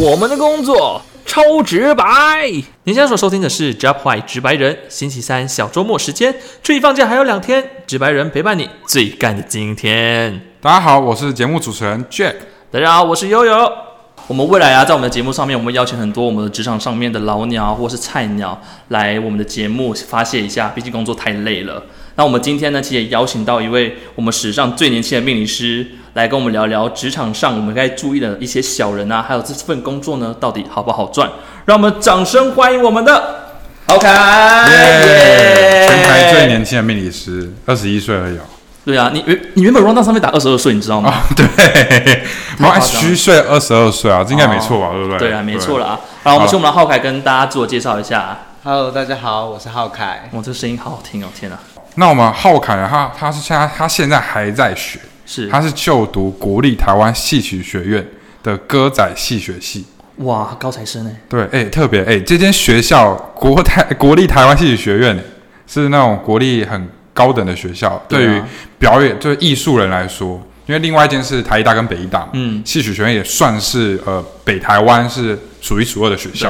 我们的工作超直白。您现在所收听的是 Job White 直白人，星期三小周末时间，距离放假还有两天，直白人陪伴你最干的今天。大家好，我是节目主持人 Jack。大家好，我是悠悠。我们未来啊，在我们的节目上面，我们邀请很多我们的职场上面的老鸟或是菜鸟来我们的节目发泄一下，毕竟工作太累了。那我们今天呢，其实也邀请到一位我们史上最年轻的命理师，来跟我们聊聊职场上我们该注意的一些小人啊，还有这份工作呢，到底好不好赚？让我们掌声欢迎我们的郝凯，耶全台最年轻的命理师，二十一岁而已哦。对啊，你原你原本 round down 上面打二十二岁，你知道吗？哦，对，虚岁二十二岁啊，这应该没错吧？对不对？对啊，没错了啊。好，我们请我们的浩凯跟大家自我介绍一下。Hello，大家好，我是浩凯。哇，这声音好好听哦！天哪，那我们浩凯呢？他他是现在他现在还在学，是他是就读国立台湾戏曲学院的歌仔戏学系。哇，高材生哎，对，哎、特别哎、这间学校国台 国立台湾戏曲学院是那种国立很高等的学校，对于啊表演就是艺术人来说，因为另外一间是台艺大跟北艺大嘛，嗯，戏曲学院也算是呃北台湾是数一数二的学校。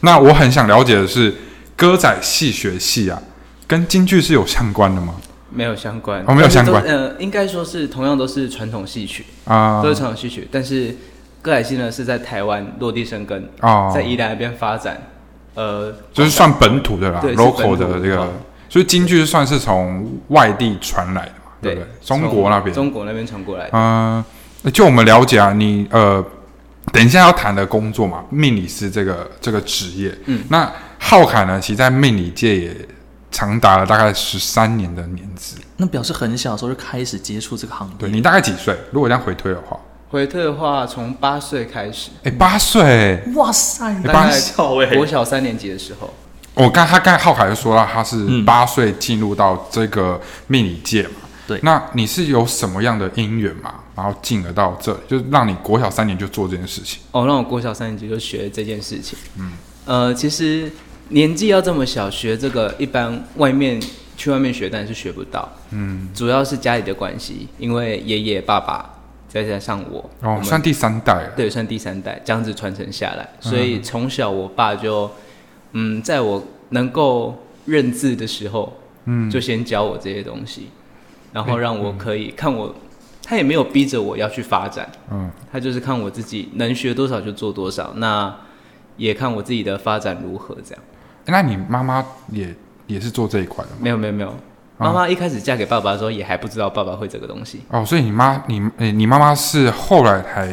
那我很想了解的是，歌仔戏学系啊，跟京剧是有相关的吗？没有相关，哦没有相关。呃，应该说是同样都是传统戏曲，啊。都是传统戏曲，但是歌仔戏呢是在台湾落地生根，啊，在宜兰那边发展，呃，就是算本土的啦，local 的这个。哦，所以京剧算是从外地传来的嘛，对不对？中国那边，中国那边传过来的。嗯、就我们了解啊，你呃，等一下要谈的工作嘛，命理师这个这个职业，嗯，那浩凯呢，其实在命理界也长达了大概十三年的年资。那表示很小的时候就开始接触这个行业。对你大概几岁？如果这样回推的话，回退的话，从八岁开始，哎，八岁。哇塞，你大概小哎，国小三年级的时候，我刚他刚才浩凯就说到，他是嗯八岁进入到这个命理界嘛。对那你是有什么样的因缘嘛？然后进而到这里，就是让你国小三年就做这件事情。哦，让我国小三年级就学这件事情。嗯，呃，其实年纪要这么小学这个，一般外面去外面学，但是学不到。嗯，主要是家里的关系，因为爷爷、爸爸再加上我，我哦，们算第三代了。对，算第三代，这样子传承下来。所以从小我爸就，嗯，在我能够认字的时候，嗯，就先教我这些东西，然后让我可以看我，他也没有逼着我要去发展，嗯，他就是看我自己能学多少就做多少，那也看我自己的发展如何这样。那你妈妈也也是做这一块的吗？没有没有没有，妈妈一开始嫁给爸爸的时候也还不知道爸爸会这个东西。哦，所以你妈你诶、你妈妈是后来才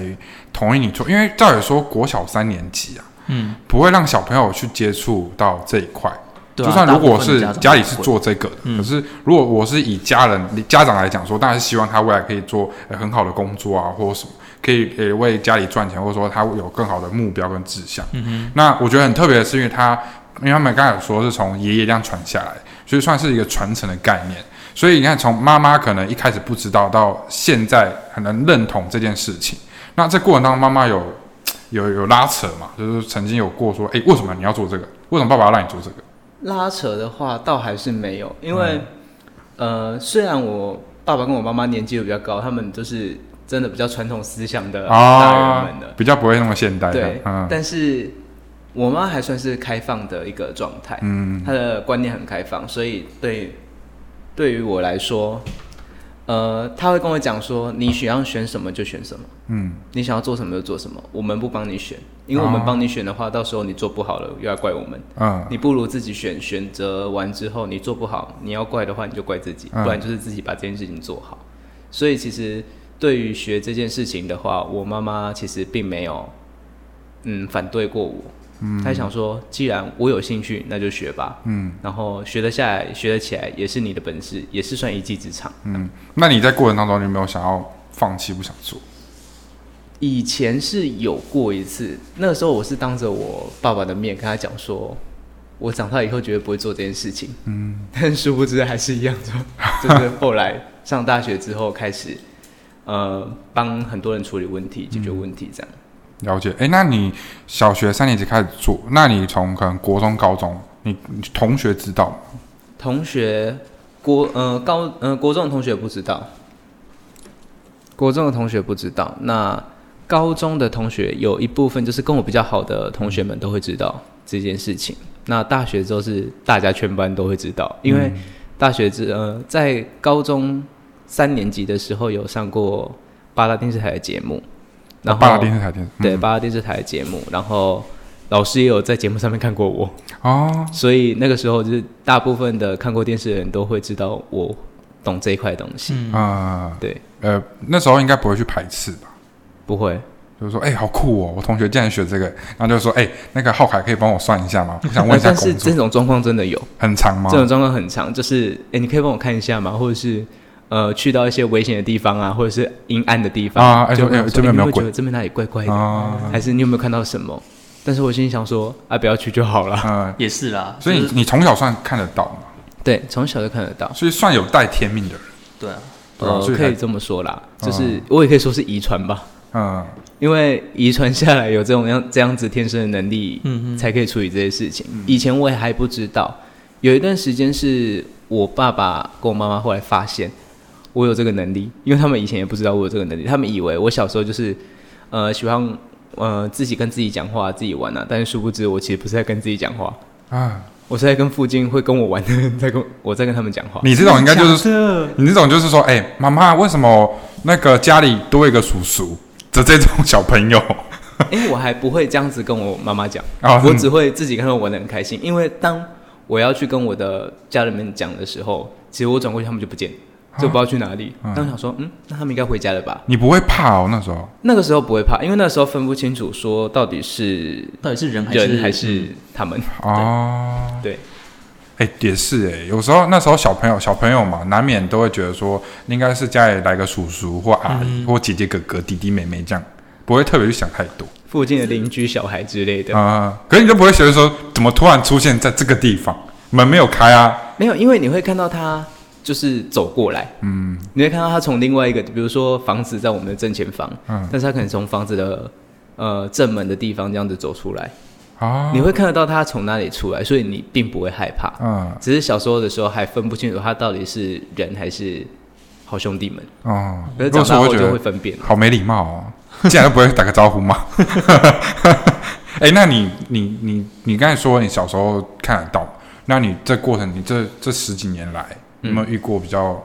同意你做，因为照理说国小三年级啊，嗯，不会让小朋友去接触到这一块。对啊就算如果是大部分的家里是做这个可是如果我是以家人家长来讲说，当然是希望他未来可以做、呃很好的工作啊，或者什么，可以呃为家里赚钱，或者说他有更好的目标跟志向。嗯那我觉得很特别的是，因为他因为他们刚才有说是从爷爷这样传下来，所以算是一个传承的概念。所以你看，从妈妈可能一开始不知道，到现在很能认同这件事情。那这过程当中，妈妈有有有拉扯嘛？就是曾经有过说，诶，为什么你要做这个？为什么爸爸要让你做这个？拉扯的话，倒还是没有，因为、嗯呃，虽然我爸爸跟我妈妈年纪又比较高，他们都是真的比较传统思想的大啊人们的，，比较不会那么现代的。对，嗯但是我妈还算是开放的一个状态，嗯。她的观念很开放，所以对对于我来说，呃，她会跟我讲说，你想要选什么就选什么，嗯，你想要做什么就做什么，我们不帮你选，因为我们帮你选的话，到时候你做不好了又要怪我们。嗯你不如自己选，选择完之后你做不好，你要怪的话你就怪自己，嗯不然就是自己把这件事情做好。所以其实对于学这件事情的话，我妈妈其实并没有嗯反对过我，嗯，她想说既然我有兴趣，那就学吧，嗯然后学得下来，学得起来也是你的本事，也是算一技之长。嗯，那你在过程当中，你有没有想要放弃不想做？以前是有过一次，那个时候我是当着我爸爸的面跟他讲说，我长大以后绝对不会做这件事情。嗯，但殊不知还是一样做，就是后来上大学之后开始，呃，帮很多人处理问题、解决问题这样。了解。诶，那你小学三年级开始做，那你从可能国中、高中，你你同学知道吗？同学国呃高呃国中的同学不知道，国中的同学不知道。那高中的同学有一部分就是跟我比较好的同学们都会知道这件事情。那大学之后是大家全班都会知道，因为大学之呃在高中三年级的时候有上过八大电视台的节目，然后八大电视台电视对嗯八大电视台的节目，然后老师也有在节目上面看过我，哦，所以那个时候就是大部分的看过电视的人都会知道我懂这一块东西。嗯，啊，对，呃，那时候应该不会去排斥吧？不会，就是说，哎、好酷哦！我同学竟然学这个，然后就说，哎、那个浩凯可以帮我算一下吗？我想问一下但是这种状况真的有，很长吗这？种状况很长，就是哎、诶你可以帮我看一下吗？或者是呃，去到一些危险的地方啊，或者是阴暗的地方啊就问我说这边有没有鬼诶你会觉得这边哪里怪怪的，啊，还是你有没有看到什么？但是我心里想说，啊，不要去就好了。嗯，也是啦。所以你你从小算看得到吗？对，从小就看得到。所以算有带天命的人，对啊，可以这么说啦，就是嗯我也可以说是遗传吧，嗯因为遗传下来有这种样 这样子天生的能力，嗯才可以处理这些事情。以前我也还不知道，有一段时间是我爸爸跟我妈妈后来发现我有这个能力，因为他们以前也不知道我有这个能力，他们以为我小时候就是呃喜欢呃自己跟自己讲话、自己玩啊，但是殊不知我其实不是在跟自己讲话，啊，我是在跟附近会跟我玩的人在跟我在跟他们讲话。你这种应该就是你这种就是说，哎、妈妈，为什么那个家里多一个叔叔的这种小朋友？因为我还不会这样子跟我妈妈讲，啊 我只会自己跟他们玩的很开心。因为当我要去跟我的家人们讲的时候，其实我转过去他们就不见，就不知道去哪里。当时想说，嗯，那他们应该回家了吧？你不会怕哦？那时候那个时候不会怕，因为那时候分不清楚说到底是到底是人还是人还是他们。哦，对，哎、也是哎、有时候那时候小朋友小朋友嘛，难免都会觉得说，应该是家里来个叔叔或阿姨、或姐姐哥哥弟弟妹妹这样，不会特别去想太多附近的邻居小孩之类的，啊、可是你就不会觉得说，怎么突然出现在这个地方，门没有开啊？没有，因为你会看到他就是走过来，嗯你会看到他从另外一个，比如说房子在我们的正前方，嗯但是他可能从房子的呃正门的地方这样子走出来。啊，你会看得到他从哪里出来，所以你并不会害怕。嗯只是小时候的时候还分不清楚他到底是人还是好兄弟们，哦，可是长大后就说我会觉得会分辨。好没礼貌哦，竟然都不会打个招呼吗？哎、那你你你你刚才说你小时候看得到，那你这过程，你这这十几年来，有没有遇过比较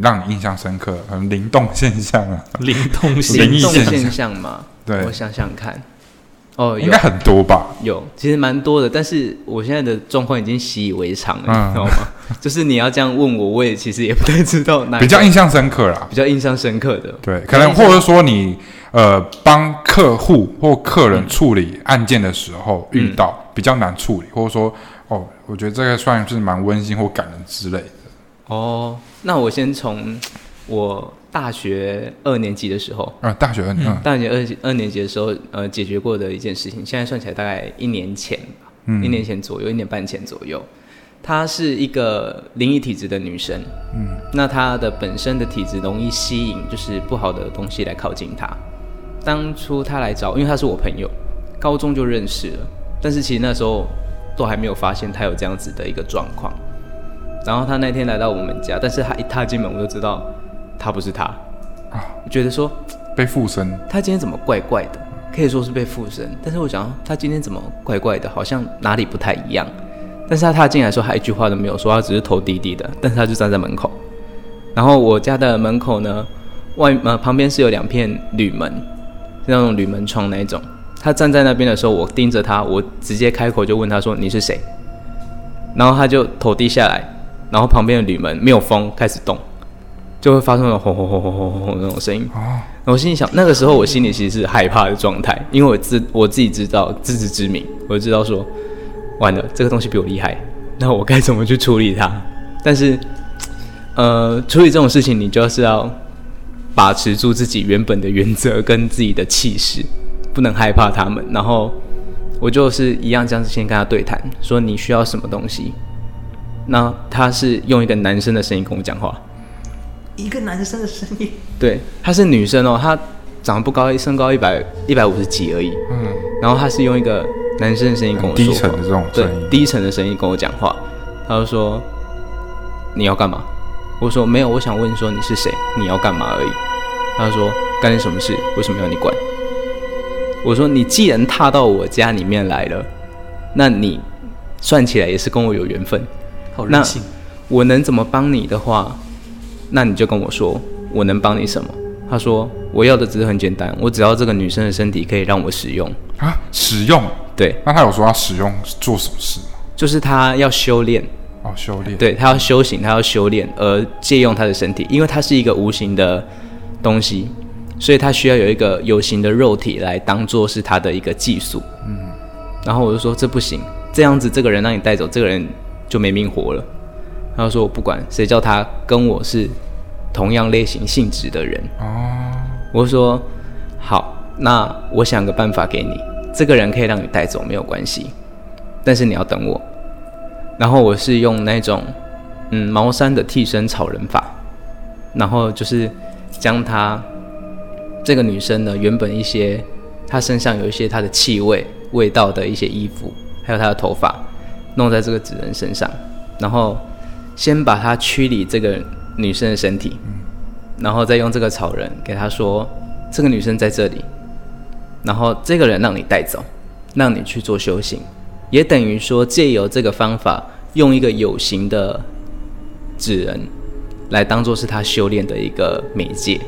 让你印象深刻、很灵动现象啊？灵动灵异现象嘛，对我，想想看，哦，有应该很多吧？有，其实蛮多的，但是我现在的状况已经习以为常了，嗯你知道吗？就是你要这样问我，我也其实也不太知道哪比较印象深刻啦。比较印象深刻的。对，可能或者说你呃帮客户或客人处理案件的时候遇到比较难处理，或者说哦，我觉得这个算是蛮温馨或感人之类的。哦，那我先从我大学二年级的时候，啊，大学二年嗯大学二二年级的时候，呃，解决过的一件事情，现在算起来大概一年前吧，嗯一年前左右，一年半前左右。她是一个灵异体质的女生，嗯，那她的本身的体质容易吸引就是不好的东西来靠近她。当初她来找，因为她是我朋友，高中就认识了，但是其实那时候都还没有发现她有这样子的一个状况。然后他那天来到我们家，但是他一踏进门，我就知道他不是他，啊，我觉得说被附身，他今天怎么怪怪的？可以说是被附身，但是我想他今天怎么怪怪的，好像哪里不太一样。但是他踏进来的时候，他一句话都没有说，他只是头低低的，但是他就站在门口。然后我家的门口呢，外呃旁边是有两片铝门，是那种铝门窗那一种。他站在那边的时候，我盯着他，我直接开口就问他说：“你是谁？”然后他就头低下来，然后旁边的铝门没有风，开始动，就会发出那种轰轰轰轰轰轰那种声音。哦，我心里想，那个时候我心里其实是害怕的状态，因为我自我自己知道自知之明，我知道说，完了，这个东西比我厉害，那我该怎么去处理它？但是，呃，处理这种事情，你就是要把持住自己原本的原则跟自己的气势，不能害怕他们。然后我就是一样这样子先跟他对谈，说你需要什么东西。那他是用一个男生的声音跟我讲话，一个男生的声音，对，他是女生哦，他长得不高，身高一百一百五十几而已。嗯，然后他是用一个男生的声音跟我说话，低沉的这种对声音低沉的声音跟我讲话。他就说：“你要干嘛？”我说：“没有，我想问说你是谁，你要干嘛而已。”他说：“干你什么事？为什么要你管？”我说你既然踏到我家里面来了，那你算起来也是跟我有缘分。那好任性。我能怎么帮你的话，那你就跟我说，我能帮你什么？他说我要的只是很简单，我只要这个女生的身体可以让我使用。啊，使用。对，那他有说要使用做什么事吗？就是他要修炼，哦，修炼。对他要修行，他要修炼，而借用他的身体，因为他是一个无形的东西，所以他需要有一个有形的肉体来当做是他的一个技术。嗯，然后我就说这不行，这样子这个人让你带走，这个人就没命活了。他就说我不管，谁叫他跟我是同样类型性质的人。哦，我说好，那我想个办法给你，这个人可以让你带走没有关系，但是你要等我。然后我是用那种嗯茅山的替身草人法，然后就是将她这个女生呢原本一些她身上有一些她的气味味道的一些衣服，还有她的头发弄在这个纸人身上，然后先把它驱离这个女生的身体，然后再用这个草人给他说这个女生在这里，然后这个人让你带走，让你去做修行。也等于说借由这个方法，用一个有形的纸人来当做是他修炼的一个媒介，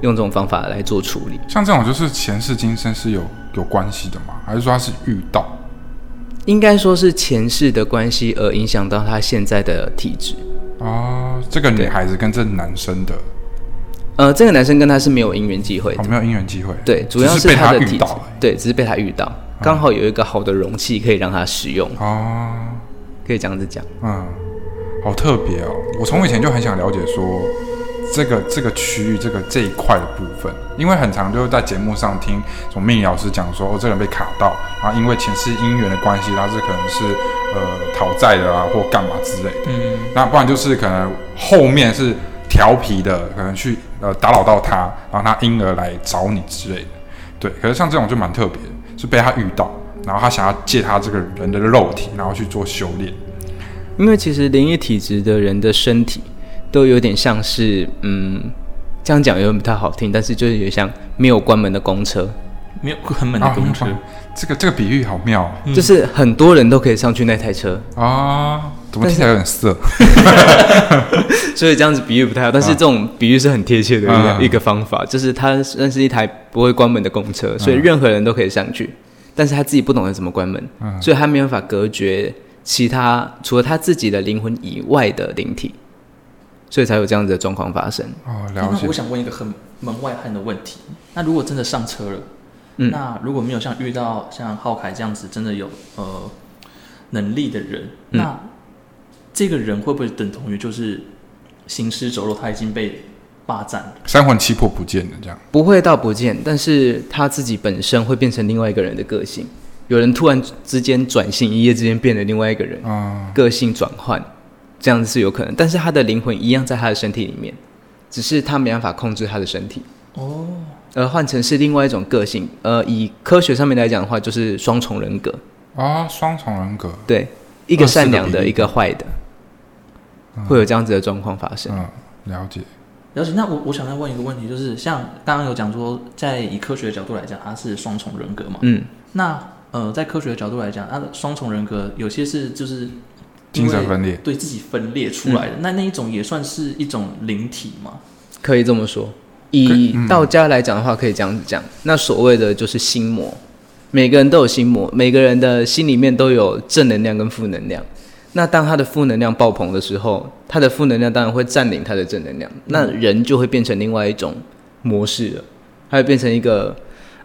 用这种方法来做处理。像这种就是前世今生是有有关系的吗？还是说他是遇到？应该说是前世的关系而影响到他现在的体质。哦，这个女孩子跟这男生的呃，这个男生跟他是没有姻缘机会的哦，没有姻缘机会。对，主要是他他的体质对，只是被他遇到，刚好有一个好的容器可以让他使用，哦，可以这样子讲。嗯，好特别哦！我从以前就很想了解说这个这个区域这个这一块的部分，因为很常就是在节目上听从命理老师讲说，哦，这个人被卡到，然后因为前世姻缘的关系，他是可能是呃讨债的啊，或干嘛之类的。嗯，那不然就是可能后面是调皮的，可能去呃打扰到他，然后他因而来找你之类的。对，可是像这种就蛮特别，是被他遇到，然后他想要借他这个人的肉体，然后去做修炼。因为其实灵异体质的人的身体都有点像是，嗯，这样讲有点不太好听，但是就是有点像没有关门的公车，没有关门的公车，啊这个这个比喻好妙。哦嗯。就是很多人都可以上去那台车，啊！怎么听起来有点色？所以这样子比喻不太好，但是这种比喻是很贴切的一个、嗯。一个方法，就是它算是一台不会关门的公车，所以任何人都可以上去，但是他自己不懂得怎么关门，嗯。所以他没办法隔绝其他除了他自己的灵魂以外的灵体，所以才有这样子的状况发生。哦，了解那我。想问一个很门外汉的问题：那如果真的上车了，嗯那如果没有像遇到像浩凯这样子真的有呃能力的人，嗯那这个人会不会等同于就是行尸走肉，他已经被霸占了？三魂七魄不见了，这样不会到不见，但是他自己本身会变成另外一个人的个性。有人突然之间转性，一夜之间变了另外一个人，啊、个性转换，这样子是有可能。但是他的灵魂一样在他的身体里面，只是他没办法控制他的身体，哦，而换成是另外一种个性。呃，以科学上面来讲的话，就是双重人格，啊，双重人格，对，一个善良的，一个坏的，会有这样子的状况发生。嗯，了解。了解。那我我想再问一个问题，就是像刚刚有讲说，在以科学的角度来讲，它是双重人格嘛？嗯，那呃，在科学的角度来讲，它的双重人格有些是就是精神分裂对自己分裂出来的，那那一种也算是一种灵体吗？可以这么说。以道家来讲的话，可以这样子讲。那所谓的就是心魔，每个人都有心魔，每个人的心里面都有正能量跟负能量。那当他的负能量爆棚的时候，他的负能量当然会占领他的正能量，那人就会变成另外一种模式了，他会变成一个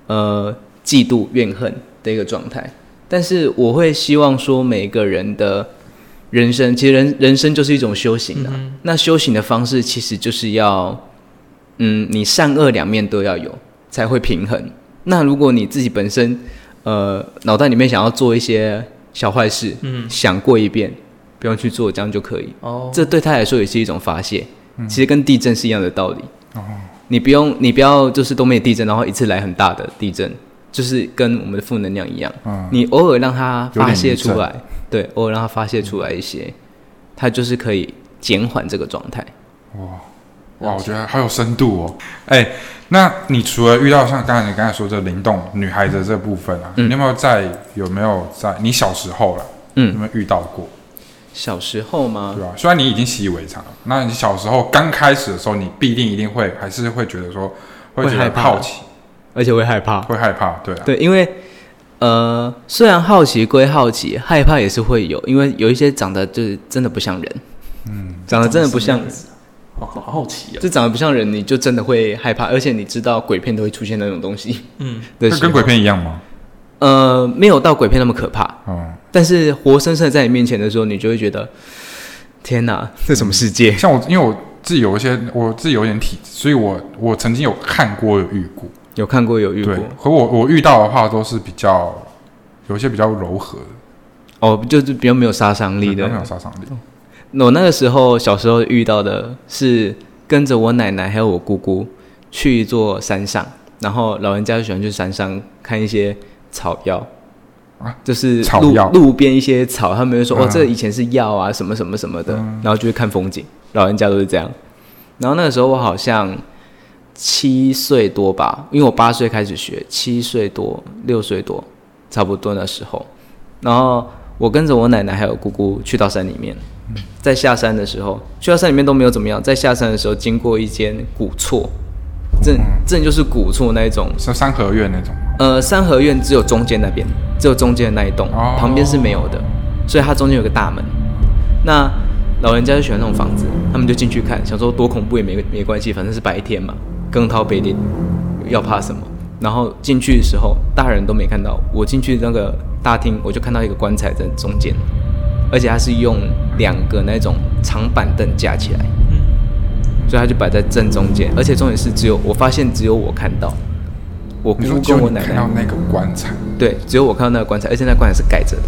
呃嫉妒怨恨的一个状态。但是我会希望说，每个人的人生，其实人人生就是一种修行的、那修行的方式其实就是要，嗯，你善恶两面都要有，才会平衡。那如果你自己本身，呃，脑袋里面想要做一些小坏事，嗯，想过一遍，不用去做，这样就可以。哦，这对他来说也是一种发泄，其实跟地震是一样的道理。哦，你不用，你不要就是都没有地震，然后一次来很大的地震，就是跟我们的负能量一样。嗯，你偶尔让它发泄出来，对，偶尔让它发泄出来一些，它就是可以减缓这个状态。哇，哇，我觉得好有深度哦。哎，那你除了遇到像刚才你刚才说这灵动女孩的这部分啊，嗯你有没有在有没有在你小时候了，嗯有嗯，没有遇到过？小时候吗对？啊？虽然你已经习以为常了，那你小时候刚开始的时候，你必定一定会还是会觉得说会觉得会害怕好奇，而且会害怕。会害怕，对啊，对，因为呃，虽然好奇归好奇，害怕也是会有，因为有一些长得就是真的不像人，嗯，长得真的不像，好好好奇啊！这长得不像人，你就真的会害怕，而且你知道鬼片都会出现那种东西嗯，的时候这跟鬼片一样吗？呃没有到鬼片那么可怕，哦，但是活生生地在你面前的时候，你就会觉得天哪，这什么世界？像我，因为我自己有一些，我自己有点体质，所以我我曾经有看过，有遇过，有看过有遇过对，可我我遇到的话都是比较有一些比较柔和的，哦，就是比较没有杀伤力的没。有杀伤力。我那个时候小时候遇到的是跟着我奶奶还有我姑姑去一座山上，然后老人家就喜欢去山上看一些草药啊就是路路边一些草，他们会说、哦嗯，这个以前是药啊，什么什么什么的，然后就会看风景。老人家都是这样。然后那个时候我好像七岁多吧，因为我八岁开始学，七岁多六岁多，差不多那时候。然后我跟着我奶奶还有姑姑去到山里面，在下山的时候，去到山里面都没有怎么样，在下山的时候经过一间古厝，正正就是古厝那一种，是三合院那种，呃，三合院只有中间那边，只有中间的那一栋，哦。旁边是没有的，所以它中间有个大门。那老人家就喜欢那种房子，他们就进去看，想说多恐怖也没没关系，反正是白天嘛，更掏北点，要怕什么？然后进去的时候，大人都没看到，我进去那个大厅，我就看到一个棺材在中间，而且它是用两个那种长板凳架起来，嗯所以它就摆在正中间，而且重点是只有我发现只有我看到，我姑姑跟我奶奶到那个棺材，对，只有我看到那个棺材，而且那棺材是盖着的。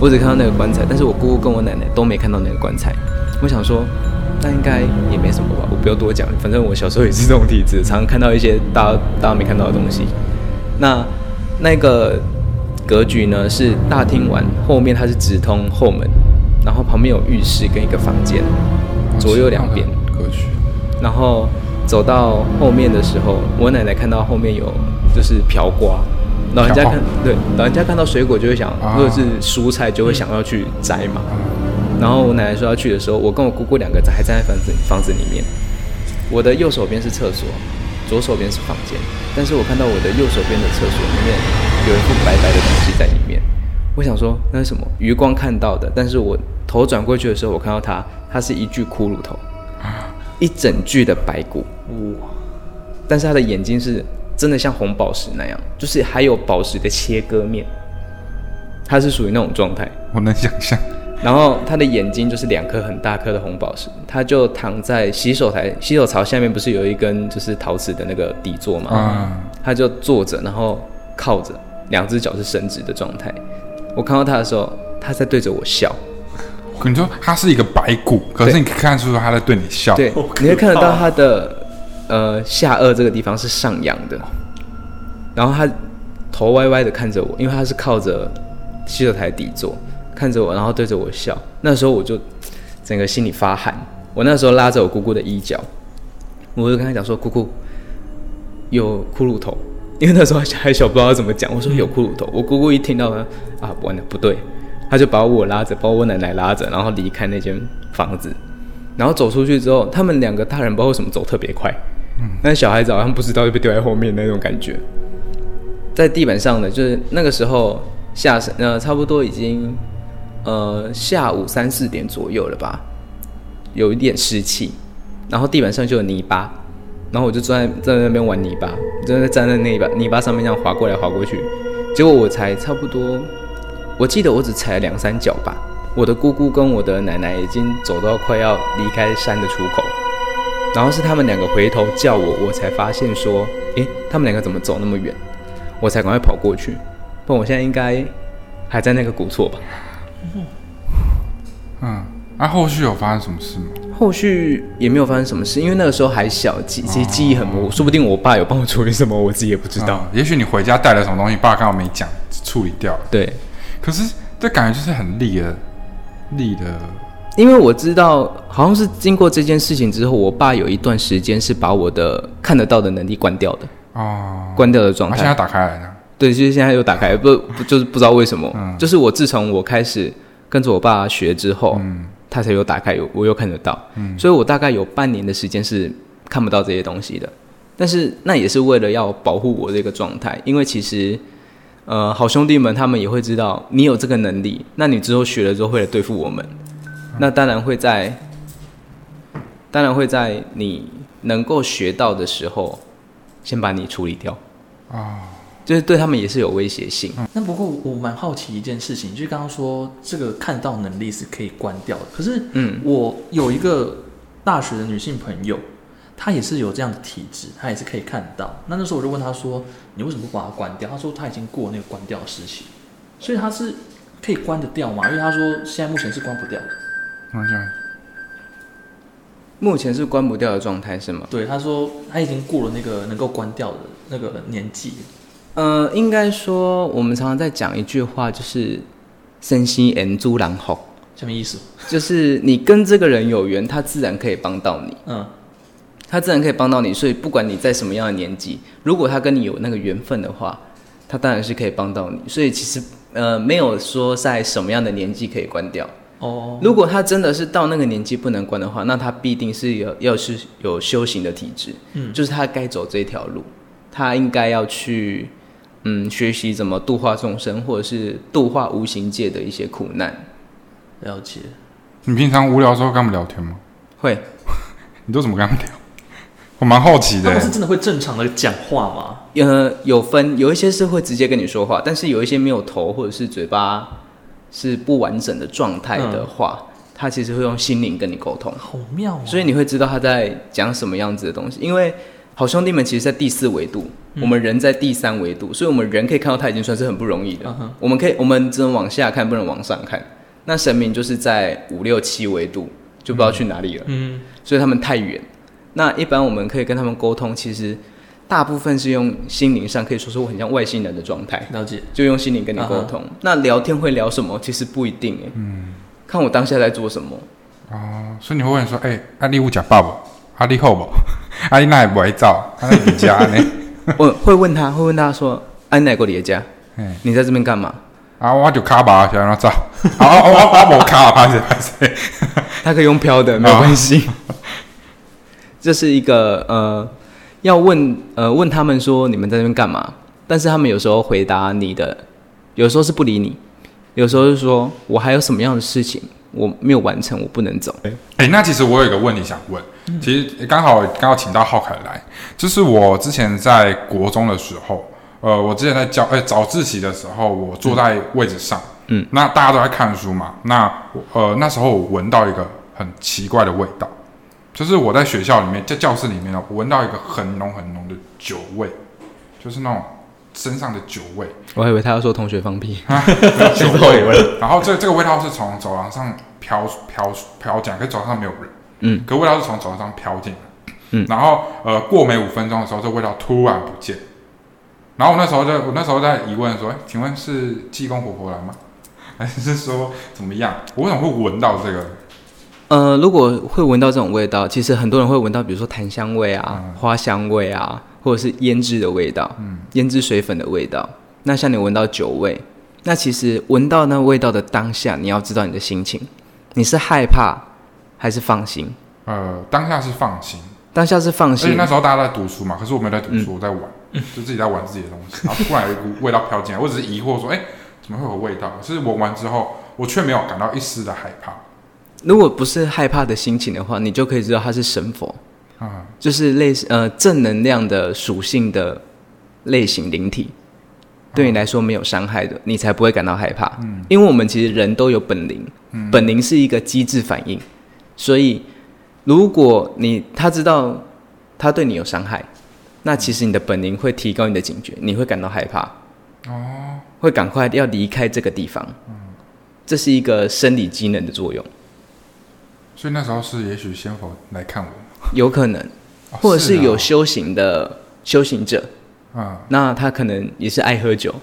我只看到那个棺材，但是我姑姑跟我奶奶都没看到那个棺材。我想说，那应该也没什么吧，我不要多讲，反正我小时候也是这种体质，常常看到一些大家大家没看到的东西。那那个格局呢是大厅完后面它是直通后门，然后旁边有浴室跟一个房间，左右两边。格局，然后走到后面的时候，我奶奶看到后面有就是瓢瓜，老人家看对老人家看到水果就会想，啊或者是蔬菜就会想要去摘嘛。然后我奶奶说要去的时候，我跟我姑姑两个还站在房子房子里面，我的右手边是厕所，左手边是房间，但是我看到我的右手边的厕所里面有一副白白的东西在里面。我想说那是什么？余光看到的，但是我头转过去的时候，我看到它，它是一具骷髅头，一整具的白骨，哇，但是它的眼睛是真的像红宝石那样，就是还有宝石的切割面，它是属于那种状态。我能想象，然后他的眼睛就是两颗很大颗的红宝石，他就躺在洗手台洗手槽下面，不是有一根就是陶瓷的那个底座嘛？嗯，他就坐着，然后靠着，两只脚是伸直的状态。我看到他的时候，他在对着我笑，你说他是一个白骨，可是你可以看出他在对你笑，对你会看得到他的呃下颚这个地方是上扬的，然后他头歪歪的看着我，因为他是靠着洗手台底座看着我，然后对着我笑。那时候我就 整个心里发寒。我那时候拉着我姑姑的衣角，我就跟她讲说：“姑姑，有骷髅头。”因为那时候还小不知道要怎么讲。我说有骷髅头，我姑姑一听到呢，啊，完了，不对，她就把我拉着，把我奶奶拉着，然后离开那间房子。然后走出去之后，他们两个大人不知道为什么走特别快，嗯，但小孩子好像不知道就被丢在后面那种感觉。在地板上的，就是那个时候下山，呃，差不多已经呃下午三四点左右了吧，有一点湿气，然后地板上就有泥巴，然后我就坐在在那边玩泥巴，真的站在那泥巴泥巴上面这样滑过来滑过去，结果我才差不多，我记得我只踩了两三脚吧，我的姑姑跟我的奶奶已经走到快要离开山的出口，然后是他们两个回头叫我，我才发现说，诶，他们两个怎么走那么远？我才赶快跑过去，不然我现在应该还在那个古厝吧。嗯，那、后续有发生什么事吗？后续也没有发生什么事，因为那个时候还小，记其实记忆很模糊，说不定我爸有帮我处理什么，我自己也不知道。啊也许你回家带了什么东西，爸刚好没讲，处理掉了。对，可是这感觉就是很厉的、厉的因为我知道，好像是经过这件事情之后，我爸有一段时间是把我的看得到的能力关掉的，哦，关掉的状态。他现在打开来了，对，其实现在又打开，不不就是不知道为什么，就是我自从我开始跟着我爸学之后，他才有打开，有我又看得到，所以我大概有半年的时间是看不到这些东西的。但是那也是为了要保护我这个状态，因为其实，呃，好兄弟们他们也会知道你有这个能力，那你之后学了之后会来对付我们，那当然会在，当然会在你能够学到的时候，先把你处理掉，啊，就是对他们也是有威胁性。那不过我蛮好奇一件事情，就是刚刚说这个看到能力是可以关掉的，可是嗯我有一个大学的女性朋友，她也是有这样的体质，她也是可以看到。那那时候我就问她说：“你为什么不把它关掉？”她说她已经过那个关掉的时期，所以她是可以关得掉嘛？因为她说现在目前是关不掉目前是关不掉的状态是吗？对，她说她已经过了那个能够关掉的那个年纪。呃，应该说我们常常在讲一句话，就是“身心人猪狼吼什么意思？”，就是你跟这个人有缘，他自然可以帮到你。嗯，他自然可以帮到你，所以不管你在什么样的年纪，如果他跟你有那个缘分的话，他当然是可以帮到你。所以其实呃，没有说在什么样的年纪可以关掉。哦，如果他真的是到那个年纪不能关的话，那他必定是有要是有修行的体质，嗯就是他该走这条路，他应该要去嗯学习怎么度化众生，或者是度化无形界的一些苦难。了解。你平常无聊的时候跟他们聊天吗？会，你都怎么跟他们聊？我蛮好奇的欸他们。是真的会正常的讲话吗？呃，有分，有一些是会直接跟你说话，但是有一些没有头或者是嘴巴是不完整的状态的话，他其实会用心灵跟你沟通，好妙哦！所以你会知道他在讲什么样子的东西。因为好兄弟们其实，在第四维度，我们人在第三维度，所以我们人可以看到他已经算是很不容易的。我们可以，我们只能往下看，不能往上看。那神明就是在五六七维度，就不知道去哪里了。嗯，所以他们太远。那一般我们可以跟他们沟通，其实大部分是用心灵上，可以说是我很像外星人的状态，了解。就用心灵跟你沟通。那聊天会聊什么？其实不一定哎，嗯，看我当下在做什么。哦，所以你会问说，哎、啊你有食饱不？啊你好不？啊你哪会不会走？啊你伫家呢？我会问他，会问他说：“安哪个你的家？嘿你在这边干嘛啊我就卡吧，想要走。啊我我我无卡，拍谁拍谁。”他可以用飘的，没有关系。这是一个呃，要问呃问他们说你们在这边干嘛？但是他们有时候回答你的，有时候是不理你，有时候是说我还有什么样的事情我没有完成，我不能走。哎、那其实我有一个问题想问，其实刚好刚好请到浩凯来，就是我之前在国中的时候，呃，我之前在教，呃、早自习的时候，我坐在位置上，嗯，那大家都在看书嘛，那我呃那时候我闻到一个很奇怪的味道，就是我在学校里面，在教室里面呢，我闻到一个很浓很浓的酒味，就是那种身上的酒味，我还以为他要说同学放屁，酒味。然后这这个味道是从走廊上飘飘飘进来，可是走廊上没有人。嗯，可味道是从走廊上飘进来。嗯然后呃，过没五分钟的时候，这味道突然不见。然后我那时候就我那时候在疑问说，哎，请问是济公活佛来吗？还是说怎么样？我为什么会闻到这个？呃，如果会闻到这种味道，其实很多人会闻到，比如说檀香味啊、嗯花香味啊，或者是胭脂的味道，嗯胭脂水粉的味道。那像你闻到酒味，那其实闻到那味道的当下，你要知道你的心情，你是害怕还是放心？呃，当下是放心，当下是放而且心那，时候大家在读书嘛，可是我没有在读嗯书，我在玩，就自己在玩自己的东西。然后突然有一股味道飘进来，我只是疑惑说，哎，怎么会有味道？可是闻完之后，我却没有感到一丝的害怕。如果不是害怕的心情的话，你就可以知道它是神佛，啊、就是类似呃正能量的属性的类型灵体，对你来说没有伤害的，你才不会感到害怕。嗯，因为我们其实人都有本灵，本灵是一个机制反应，所以如果你他知道他对你有伤害，那其实你的本能会提高你的警觉，你会感到害怕，哦，会赶快要离开这个地方。嗯这是一个生理机能的作用，所以那时候是也许先佛来看我，有可能，哦或者是有啊。修行的修行者，嗯那他可能也是爱喝酒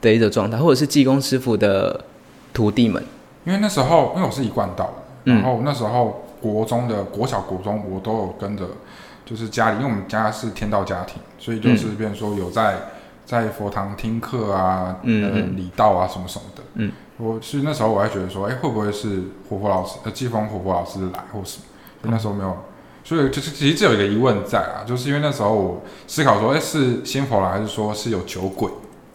的一种状态，或者是济公师傅的徒弟们，因为那时候因为我是一贯道然后那时候国中的国小、国中我都有跟着，就是家里，因为我们家是天道家庭，所以就是变成说有在在佛堂听课啊，呃嗯嗯礼道啊什么什么的。嗯，我是那时候我还觉得说，哎、会不会是活佛老师，呃，季风活佛老师来或什么？就那时候没有。所以就是其实这有一个疑问在啊，就是因为那时候我思考说，哎、是仙佛来，还是说是有酒鬼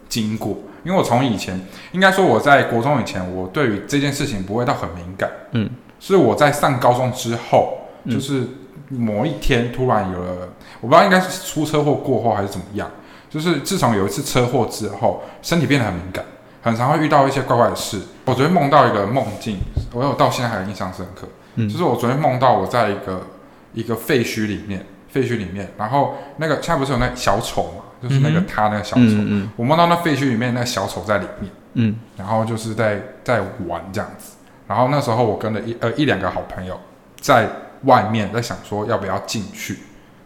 经过？因为我从以前，应该说我在国中以前，我对于这件事情不会到很敏感。嗯，是我在上高中之后，嗯就是某一天突然有了，我不知道应该是出车祸过后还是怎么样，就是自从有一次车祸之后，身体变得很敏感，很常会遇到一些怪怪的事。我昨天梦到一个梦境，我有到现在还印象深刻。嗯就是我昨天梦到我在一个一个废墟里面，废墟里面，然后那个现在不是有那小丑嘛，就是那个嗯他那个小丑，嗯嗯我梦到那废墟里面那个小丑在里面，嗯然后就是在在玩这样子。然后那时候我跟了一呃一两个好朋友在外面在想说要不要进去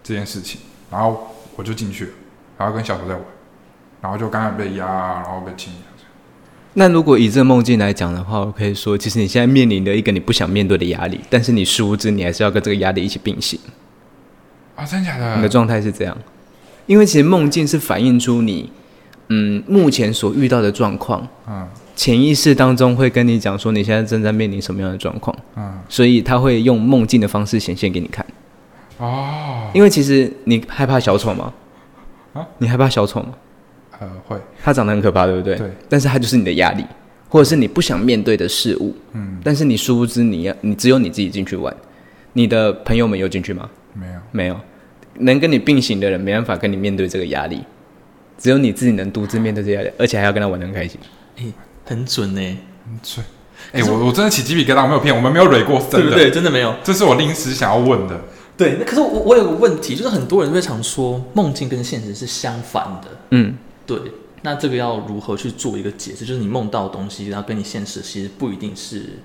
这件事情，然后我就进去了，然后跟小丑在玩，然后就刚才被压，然后被亲。那如果以这梦境来讲的话，我可以说，其实你现在面临的一个你不想面对的压力，但是你殊不知你还是要跟这个压力一起并行。啊，真假的你的的？状态是这样，因为其实梦境是反映出你，嗯，目前所遇到的状况，嗯潜意识当中会跟你讲说你现在正在面临什么样的状况，嗯，所以他会用梦境的方式显现给你看。哦，因为其实你害怕小丑吗？啊，你害怕小丑吗？呃，会，他长得很可怕，对不对？对。但是他就是你的压力，或者是你不想面对的事物。嗯，但是你殊不知你要，你只有你自己进去玩，你的朋友们有进去吗？没有，没有，能跟你并行的人没办法跟你面对这个压力，只有你自己能独自面对这个压力，而且还要跟他玩得很开心。很准呢、很准。哎、我我真的起鸡皮疙瘩，我没有骗，我们没有蕊过，真的，对不对？真的没有。这是我临时想要问的。对，那可是我我有个问题，就是很多人会常说梦境跟现实是相反的。嗯，对，那这个要如何去做一个解释？就是你梦到的东西，然后跟你现实其实不一定是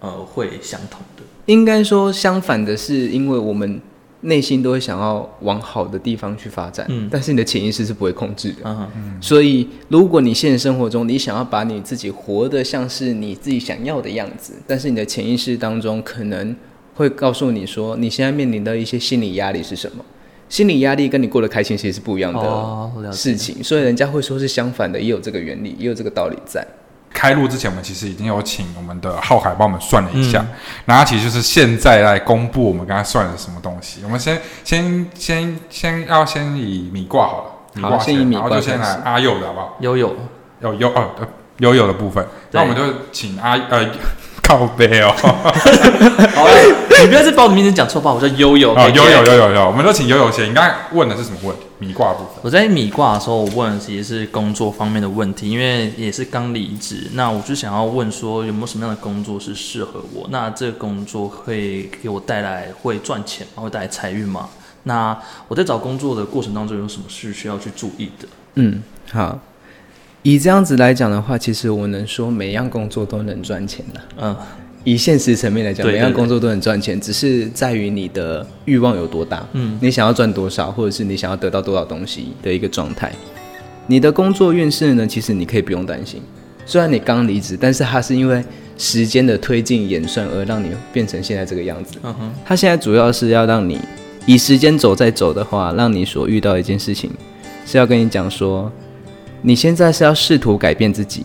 呃会相同的。应该说相反的是，因为我们内心都会想要往好的地方去发展，嗯但是你的潜意识是不会控制的。嗯，所以，如果你现实生活中你想要把你自己活得像是你自己想要的样子，但是你的潜意识当中可能会告诉你说，你现在面临的一些心理压力是什么？心理压力跟你过得开心其实是不一样的事情，所以人家会说是相反的，也有这个原理，也有这个道理在。开录之前，我们其实已经有请我们的浩海帮我们算了一下，嗯。然后其实就是现在来公布我们刚才算的什么东西。我们先先先先要先以米卦好了，米好卦先以米卦然后就先来阿佑的好不好？悠悠，有有哦呃悠悠的部分，对。那我们就请阿呃靠背哦，好嘞，你不要再把我的名字讲错吧，我叫悠悠。哦 OK，悠悠悠悠悠，我们就请悠悠先。你刚才问的是什么问题？米卦的部分。我在米卦的时候，我问的其实是工作方面的问题，因为也是刚离职，那我就想要问说有没有什么样的工作是适合我？那这个工作会给我带来会赚钱吗？会带来财运吗？那我在找工作的过程当中有什么是需要去注意的？嗯，好。以这样子来讲的话，其实我能说每样工作都能赚钱的。嗯，以现实层面来讲，每样工作都能赚钱，只是在于你的欲望有多大，嗯，你想要赚多少，或者是你想要得到多少东西的一个状态。你的工作运势呢，其实你可以不用担心。虽然你刚离职，但是它是因为时间的推进演算而让你变成现在这个样子。嗯哼，它现在主要是要让你以时间走再走的话，让你所遇到的一件事情是要跟你讲说，你现在是要试图改变自己，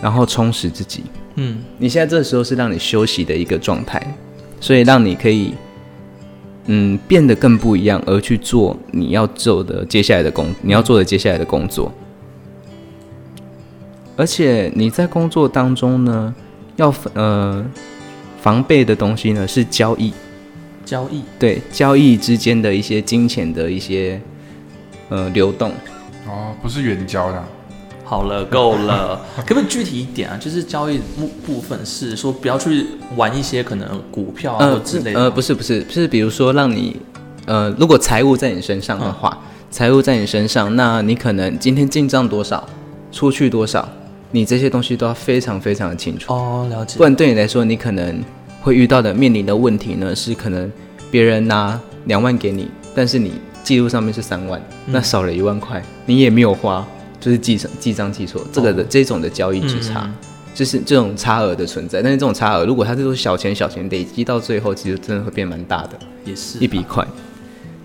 然后充实自己。嗯，你现在这时候是让你休息的一个状态，所以让你可以，嗯，变得更不一样，而去做你要做的接下来的工，你要做的接下来的工作。而且你在工作当中呢，要呃防备的东西呢是交易，交易对交易之间的一些金钱的一些呃流动。哦，不是远交的，好了，够了，可不可以具体一点啊？就是交易部部分是说不要去玩一些可能股票啊或之类的吗。呃，不是不是，是比如说让你，呃，如果财务在你身上的话，财务在你身上，那你可能今天进账多少，出去多少，你这些东西都要非常非常的清楚，哦，了解不。然对你来说，你可能会遇到的面临的问题呢，是可能别人拿两万给你，但是你记录上面是三万，那少了一万块，你也没有花，就是记账记账记错，这个的、这种的交易之差。嗯就是这种差额的存在。但是这种差额，如果它这种小钱小钱累积到最后，其实真的会变蛮大的也是一笔款。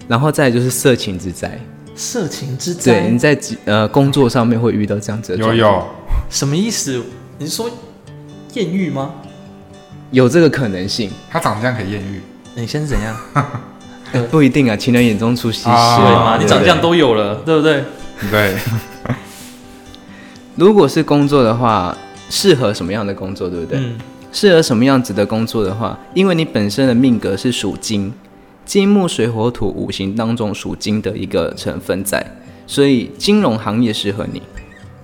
然后再就是色情之灾，色情之灾对，你，在呃工作上面会遇到这样子的有状况有，什么意思？你是说艳遇吗？有这个可能性，他长这样可以艳遇，你现在是怎样？哎不一定啊，情人眼中出西施啊对吗？对你长相都有了，对不对？对，如果是工作的话，适合什么样的工作，对不对？嗯，适合什么样子的工作的话，因为你本身的命格是属金，金木水火土五行当中属金的一个成分在，所以金融行业适合你。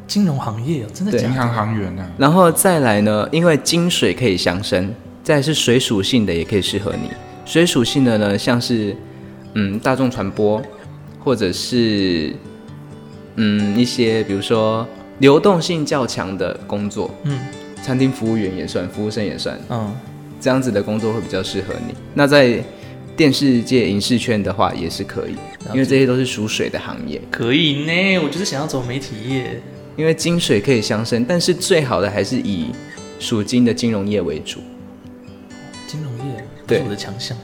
金融行业哦，真的对假的？银行行员呢？然后再来呢，因为金水可以相生，再是水属性的也可以适合你。水属性的呢，像是嗯大众传播，或者是嗯一些比如说流动性较强的工作，嗯餐厅服务员也算，服务生也算，嗯，这样子的工作会比较适合你。那在电视界、影视圈的话也是可以，因为这些都是属水的行业。可以呢。我就是想要走媒体业。因为金水可以相生，但是最好的还是以属金的金融业为主，对是我的强项。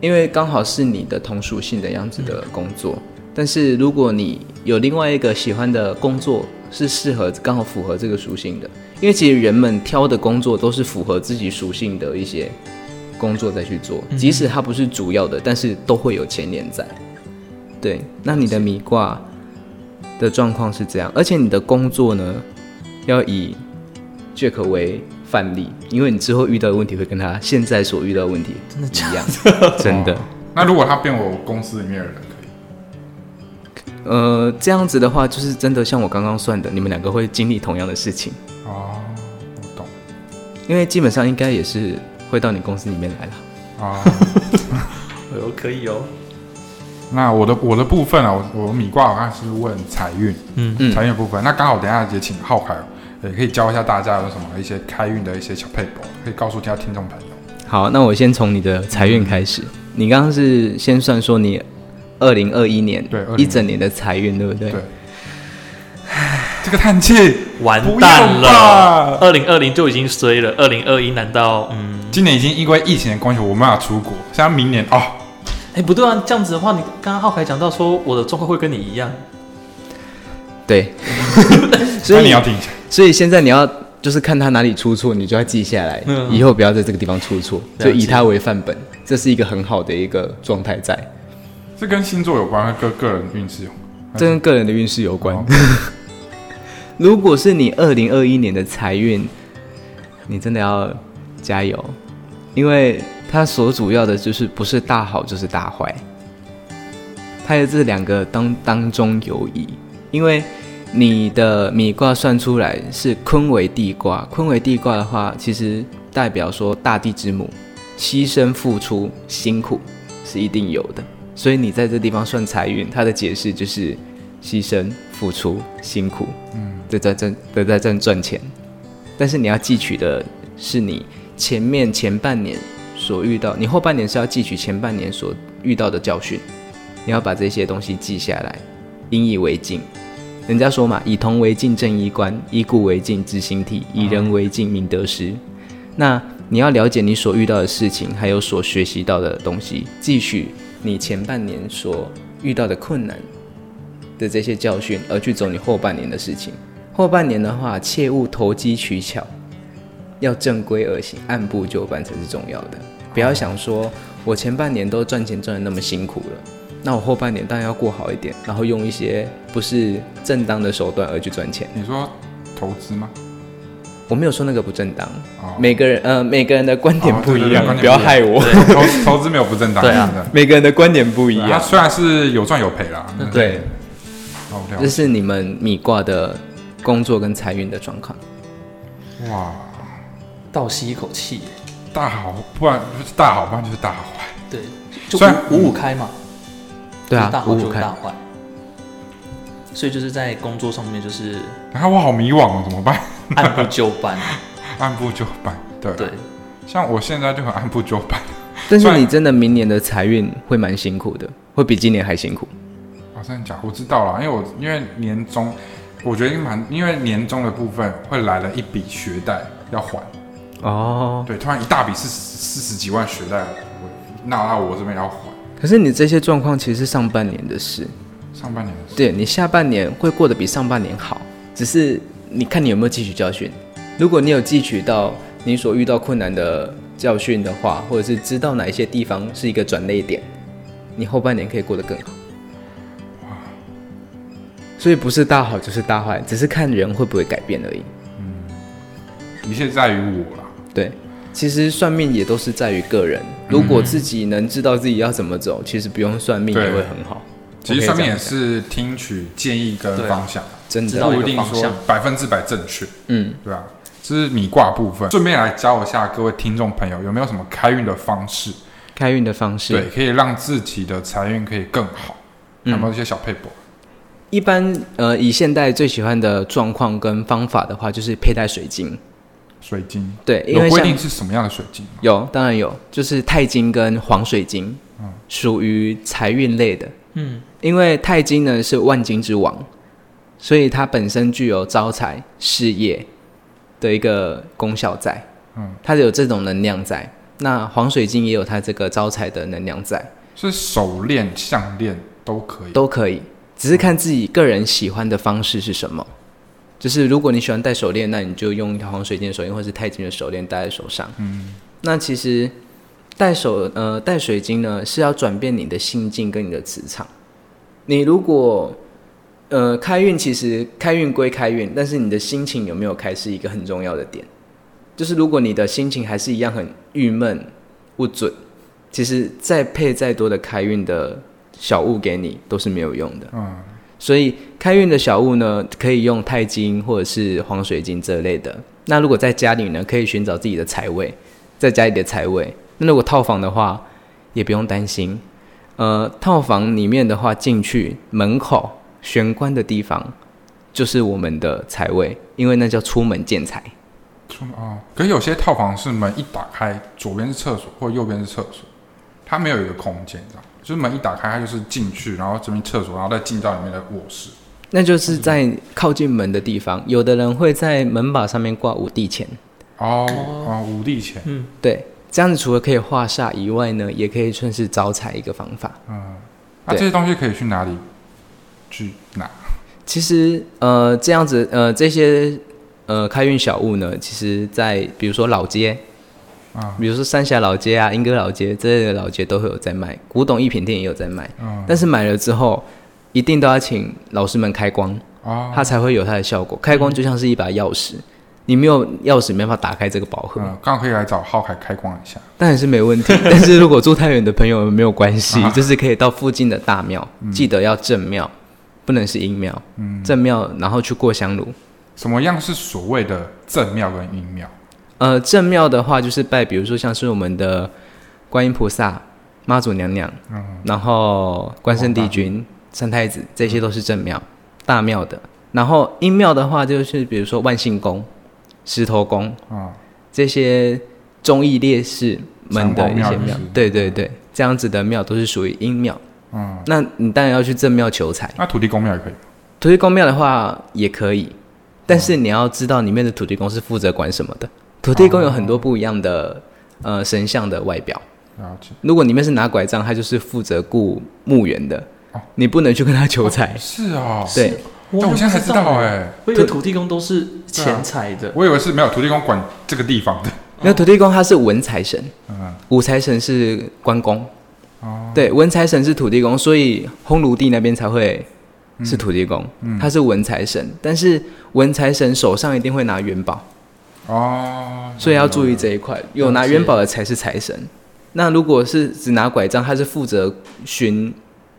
因为刚好是你的同属性的样子的工作。但是如果你有另外一个喜欢的工作，是适合刚好符合这个属性的，因为其实人们挑的工作都是符合自己属性的一些工作再去做，即使它不是主要的，但是都会有牵连在。对，那你的米卦的状况是这样，而且你的工作呢，要以 Jack 为范例，因为你之后遇到的问题会跟他现在所遇到的问题真的假一样，真的。哦那如果他变我公司里面的人，可以呃，这样子的话，就是真的像我刚刚算的，你们两个会经历同样的事情，哦，我懂因为基本上应该也是会到你公司里面来了。哦。哎呦，可以哦。那我的我的部分啊，我我米卦好像是问财运，嗯嗯财运部分。那刚好等一下也请浩凯，也可以教一下大家有什么一些开运的一些小配博，可以告诉一下听众朋友。好，那我先从你的财运开始。你刚刚是先算说你二零二一年对一整年的财运，对不对？对，这个叹气，完蛋了，二零二零就已经衰了，二零二一难道嗯？今年已经因为疫情的关系，我没办法出国，像明年哦，哎，不对啊，这样子的话，你刚刚浩凯讲到说我的状况会跟你一样，对。所以你要听一下。所以现在你要就是看他哪里出错，你就要记下来，嗯以后不要在这个地方出错，就以他为范本，这是一个很好的一个状态在。这跟星座有关，跟个人运势有关。这跟个人的运势有关。哦 如果是你二零二一年的财运，你真的要加油，因为它所主要的就是不是大好就是大坏，它的这两个当当中有异，因为你的米卦算出来是坤为地卦，坤为地卦的话，其实代表说大地之母，牺牲付出辛苦是一定有的，所以你在这地方算财运，它的解释就是牺牲付出辛苦，嗯，的在挣都在挣赚钱，但是你要汲取的是你前面前半年所遇到，你后半年是要汲取前半年所遇到的教训，你要把这些东西记下来，引以为镜。人家说嘛，以铜为镜正衣冠，以古为镜知兴替，以人为镜明得失。那你要了解你所遇到的事情，还有所学习到的东西，汲取你前半年所遇到的困难的这些教训，而去走你后半年的事情。后半年的话，切勿投机取巧，要正规而行，按部就班才是重要的。不要想说我前半年都赚钱赚的那么辛苦了，那我后半年当然要过好一点，然后用一些不是正当的手段而去赚钱。你说投资吗？我没有说那个不正当，哦，每个人呃每个人的观点哦不一样，对对对不要害我。投投资没有不正当，对啊真的每个人的观点不一样，虽然是有赚有赔啦，对，这是你们米卦的工作跟财运的状况。哇，倒吸一口气，大好，不然就是大好，不然就是大坏。对，就虽然五五五开嘛，对啊大，好就是大坏，所以就是在工作上面就是然后我好迷惘哦，怎么办？按部就班，按部就班，对，对，像我现在就很按部就班。但是你真的明年的财运会蛮辛苦的，会比今年还辛苦。啊，真的假的？我知道了，因为我因为年终，我觉得蛮，因为年终的部分会来了一笔学贷，要还，哦，对，突然一大笔四十四十几万学贷，我，那到我这边要还，可是你这些状况其实是上半年的事，上半年的事，对你下半年会过得比上半年好，只是你看你有没有汲取教训。如果你有汲取到你所遇到困难的教训的话，或者是知道哪一些地方是一个转捩点，你后半年可以过得更好。所以不是大好就是大坏，只是看人会不会改变而已。嗯一切在于我啦。对，其实算命也都是在于个人。如果自己能知道自己要怎么走，其实不用算命也会很好。其实算命也是听取建议跟方向，真的，不一定说百分之百正确，嗯，对啊？这是米卦部分，顺便来教一下各位听众朋友，有没有什么开运的方式？开运的方式。对，可以让自己的财运可以更好。嗯有没有一些小配博？一般呃，以现代最喜欢的状况跟方法的话，就是佩戴水晶。水晶对，因有规定是什么样的水晶？有，当然有，就是钛金跟黄水晶，嗯属于财运类的。嗯，因为钛金呢是万金之王，所以它本身具有招财、事业的一个功效在。嗯，它有这种能量在。那黄水晶也有它这个招财的能量在，是手链、项链都可以。都可以，只是看自己个人喜欢的方式是什么。就是如果你喜欢戴手链，那你就用一条黄水晶的手链或是钛金的手链戴在手上。嗯，那其实戴手呃戴水晶呢是要转变你的心境跟你的磁场。你如果呃开运，其实开运归开运，但是你的心情有没有开是一个很重要的点。就是如果你的心情还是一样很郁闷不准，其实再配再多的开运的小物给你都是没有用的。嗯，所以开运的小物呢，可以用钛金或者是黄水晶这类的。那如果在家里呢，可以寻找自己的财位，在家里的财位。那如果套房的话，也不用担心。呃，套房里面的话，进去门口玄关的地方就是我们的财位，因为那叫出门见财。出啊，可是有些套房是门一打开，左边是厕所或右边是厕所，它没有一个空间，这，就是门一打开，它就是进去，然后这边厕所，然后再进到里面的卧室。那就是在靠近门的地方，有的人会在门把上面挂五帝钱。哦哦，五帝钱，嗯对，这样子除了可以化煞以外呢，也可以算是招财一个方法。嗯，那对这些东西可以去哪里去拿？其实呃，这样子呃，这些呃开运小物呢，其实在比如说老街，啊，比如说三峡老街啊、莺歌老街这类的老街都会有在卖，古董艺品店也有在卖。嗯，但是买了之后，一定都要请老师们开光，哦，它才会有它的效果。开光就像是一把钥匙，你没有钥匙没办法打开这个宝盒，嗯，刚好可以来找浩凯开光一下。当然是没问题。但是如果住太远的朋友没有关系啊，就是可以到附近的大庙，记得要正庙，不能是阴庙。嗯，正庙，然后去过香炉。什么样是所谓的正庙跟阴庙？呃，正庙的话就是拜，比如说像是我们的观音菩萨、妈祖娘娘，嗯，然后关圣帝君、三太子，这些都是正庙、大庙的。然后阴庙的话，就是比如说万姓宫、石头宫啊，这些忠义烈士们的一些庙对对对，这样子的庙都是属于阴庙。嗯，那你当然要去正庙求财。那土地公庙也可以。土地公庙的话也可以，但是你要知道里面的土地公是负责管什么的。土地公有很多不一样的呃神像的外表，如果里面是拿拐杖，他就是负责雇墓园的哦，你不能去跟他求财。是哦，对，但我现在才知道哎、哎，我以为土地公都是钱财的，我以为是没有土地公管这个地方的。那土地公他是文财神，嗯，武财神是关公，哦，对，文财神是土地公，所以烘炉地那边才会是土地公，嗯。他是文财神，但是文财神手上一定会拿元宝。哦，所以要注意这一块，有拿元宝的才是财神。那如果是只拿拐杖，他是负责巡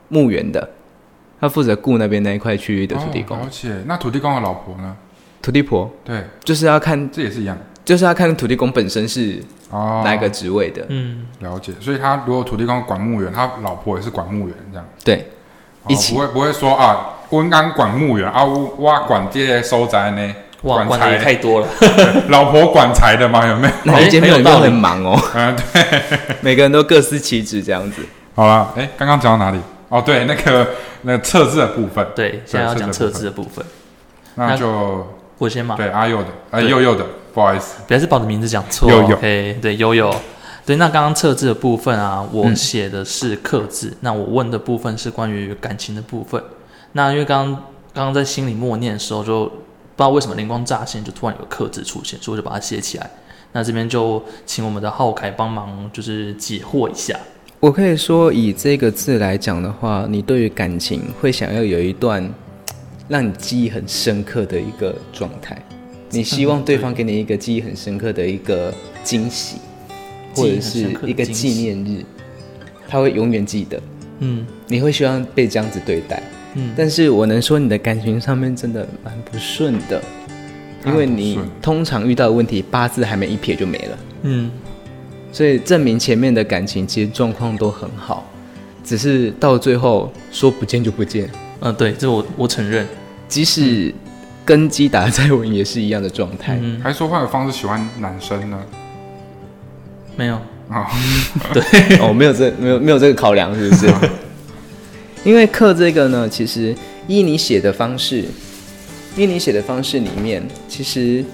墓园的，他负责顾那边那一块区域的土地公、哦了解。那土地公的老婆呢？土地婆，对，就是要看，这也是一样。就是要看土地公本身是哦，哪一个职位的。嗯，了解。所以他如果土地公管墓园，他老婆也是管墓园这样。对，哦一起不会不会说啊，温安管墓园啊，我我管这些收宅呢，哇，管管的太多了。老婆管财的吗？有没有？哪一间庙里面很有道理很忙哦，嗯，对。每个人都各司其职这样子。好了，哎，刚刚讲到哪里？哦，对，那个那个测字的部分，对，现在要讲测测字的部分那就我先嘛。对阿佑的，呃，佑佑的，不好意思。不要是把我的名字讲错。悠悠 OK，对，悠悠。对，那刚刚测字的部分啊，我写的是克字，那我问的部分是关于感情的部分。那因为刚刚刚刚在心里默念的时候，就不知道为什么灵光乍现，就突然有个克字出现，所以我就把它写起来。那这边就请我们的浩凯帮忙，就是解惑一下。我可以说，以这个字来讲的话，你对于感情会想要有一段让你记忆很深刻的一个状态，你希望对方给你一个记忆很深刻的一个惊喜，或者是一个纪念日，他会永远记得。嗯你会希望被这样子对待，嗯，但是我能说你的感情上面真的蛮不顺的，因为你通常遇到的问题八字还没一撇就没了。嗯所以证明前面的感情其实状况都很好，只是到最后说不见就不见。嗯，对，这我我承认。即使根基打得再稳，也是一样的状态。嗯，还是说换个方式喜欢男生呢？没有。啊，哦，没有这没有没有这个考量，是不是？因为刻这个呢，其实依你写的方式，依你写的方式里面，其实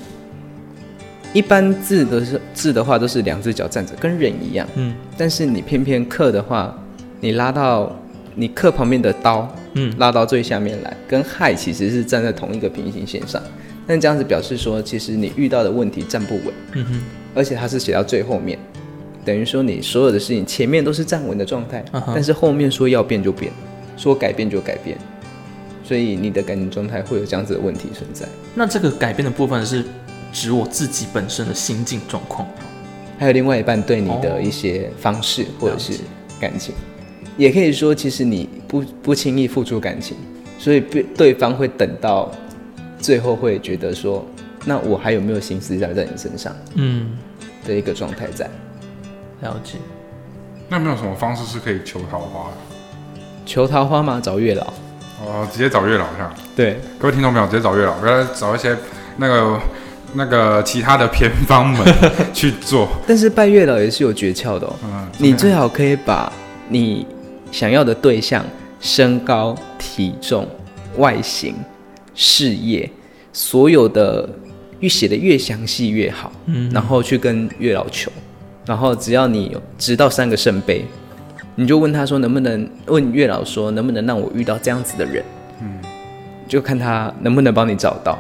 一般字都是字的话都是两只脚站着，跟人一样。嗯。但是你偏偏刻的话，你拉到你刻旁边的刀，嗯。拉到最下面来，跟亥其实是站在同一个平行线上。但这样子表示说，其实你遇到的问题站不稳，嗯哼，而且它是写到最后面，等于说你所有的事情前面都是站稳的状态，但是后面说要变就变，说改变就改变，所以你的感情状态会有这样子的问题存在。那这个改变的部分是指我自己本身的心境状况。还有另外一半对你哦的一些方式或者是感情，也可以说其实你不不轻易付出感情，所以对对方会等到最后会觉得说，那我还有没有心思在在你身上嗯，的一个状态在。了解。那有没有什么方式是可以求桃花的？求桃花吗？找月老。哦，直接找月老这样。对，各位听众朋友，直接找月老，不要找一些那个那个其他的偏方们 去做。但是拜月老也是有诀窍的哦。嗯，你最好可以把你想要的对象身高、体重、外形、事业，所有的越写的越详细越好，嗯然后去跟月老求，然后只要你有直到三个圣杯，你就问他说能不能问月老说能不能让我遇到这样子的人，嗯，就看他能不能帮你找到，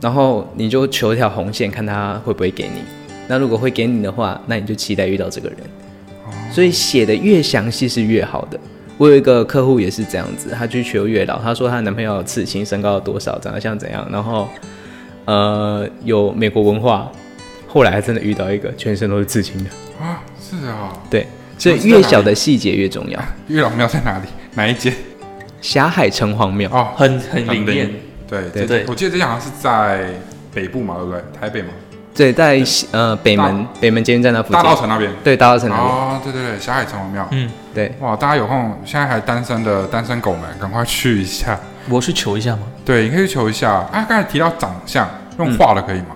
然后你就求一条红线，看他会不会给你。那如果会给你的话，那你就期待遇到这个人。所以写的越详细是越好的。我有一个客户也是这样子，她去求月老，她说她男朋友刺青，身高多少，长得像怎样，然后呃有美国文化。后来还真的遇到一个全身都是刺青的，啊，是啊，对，所以越小的细节越重要。月老庙在哪里？哪一间？霞海城隍庙，哦，很很灵验。对对对我记得这家好像是在北部嘛，对不对？台北嘛，对，在呃北门北门捷运站那附近大，道城那边。对，大稻城那边，哦，对对对，霞海城隍庙。嗯，对，哇，大家有空，现在还单身的单身狗们，赶快去一下。我去求一下吗？对，你可以去求一下。啊，刚才提到长相，用画的可以吗？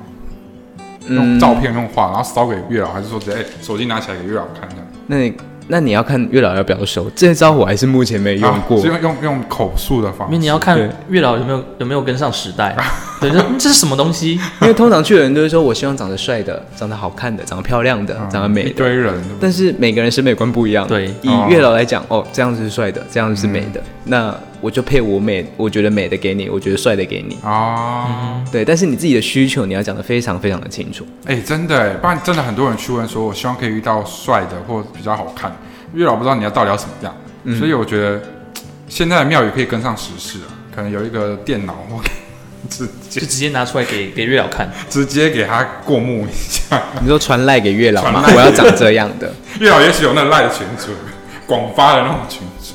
用嗯照片用画，然后烧给月老，还是说直接、哎手机拿起来给月老看？那你那你要看月老要不要收，这招我还是目前没用过啊、是。用用用口述的方式。因为你要看月老有没有有没有跟上时代。对，这这是什么东西？因为通常去的人都是说，我希望长得帅的、长得好看的、长得漂亮的、嗯长得美的。一堆人，但是每个人审美观不一样。对。以哦。月老来讲，哦，这样子是帅的，这样子是美的，那我就配我美，我觉得美的给你，我觉得帅的给你。啊，对，但是你自己的需求你要讲得非常非常的清楚。哎、真的哎，不然真的很多人去问说，我希望可以遇到帅的或比较好看，月老不知道你要到底要什么样，嗯。所以我觉得现在的庙宇可以跟上时事啊，可能有一个电脑或直接就直接拿出来给给月老看。直接给他过目一下，你说传赖给月老吗？我要长这样的。月老也许有那个赖的群组，广发的那种群组，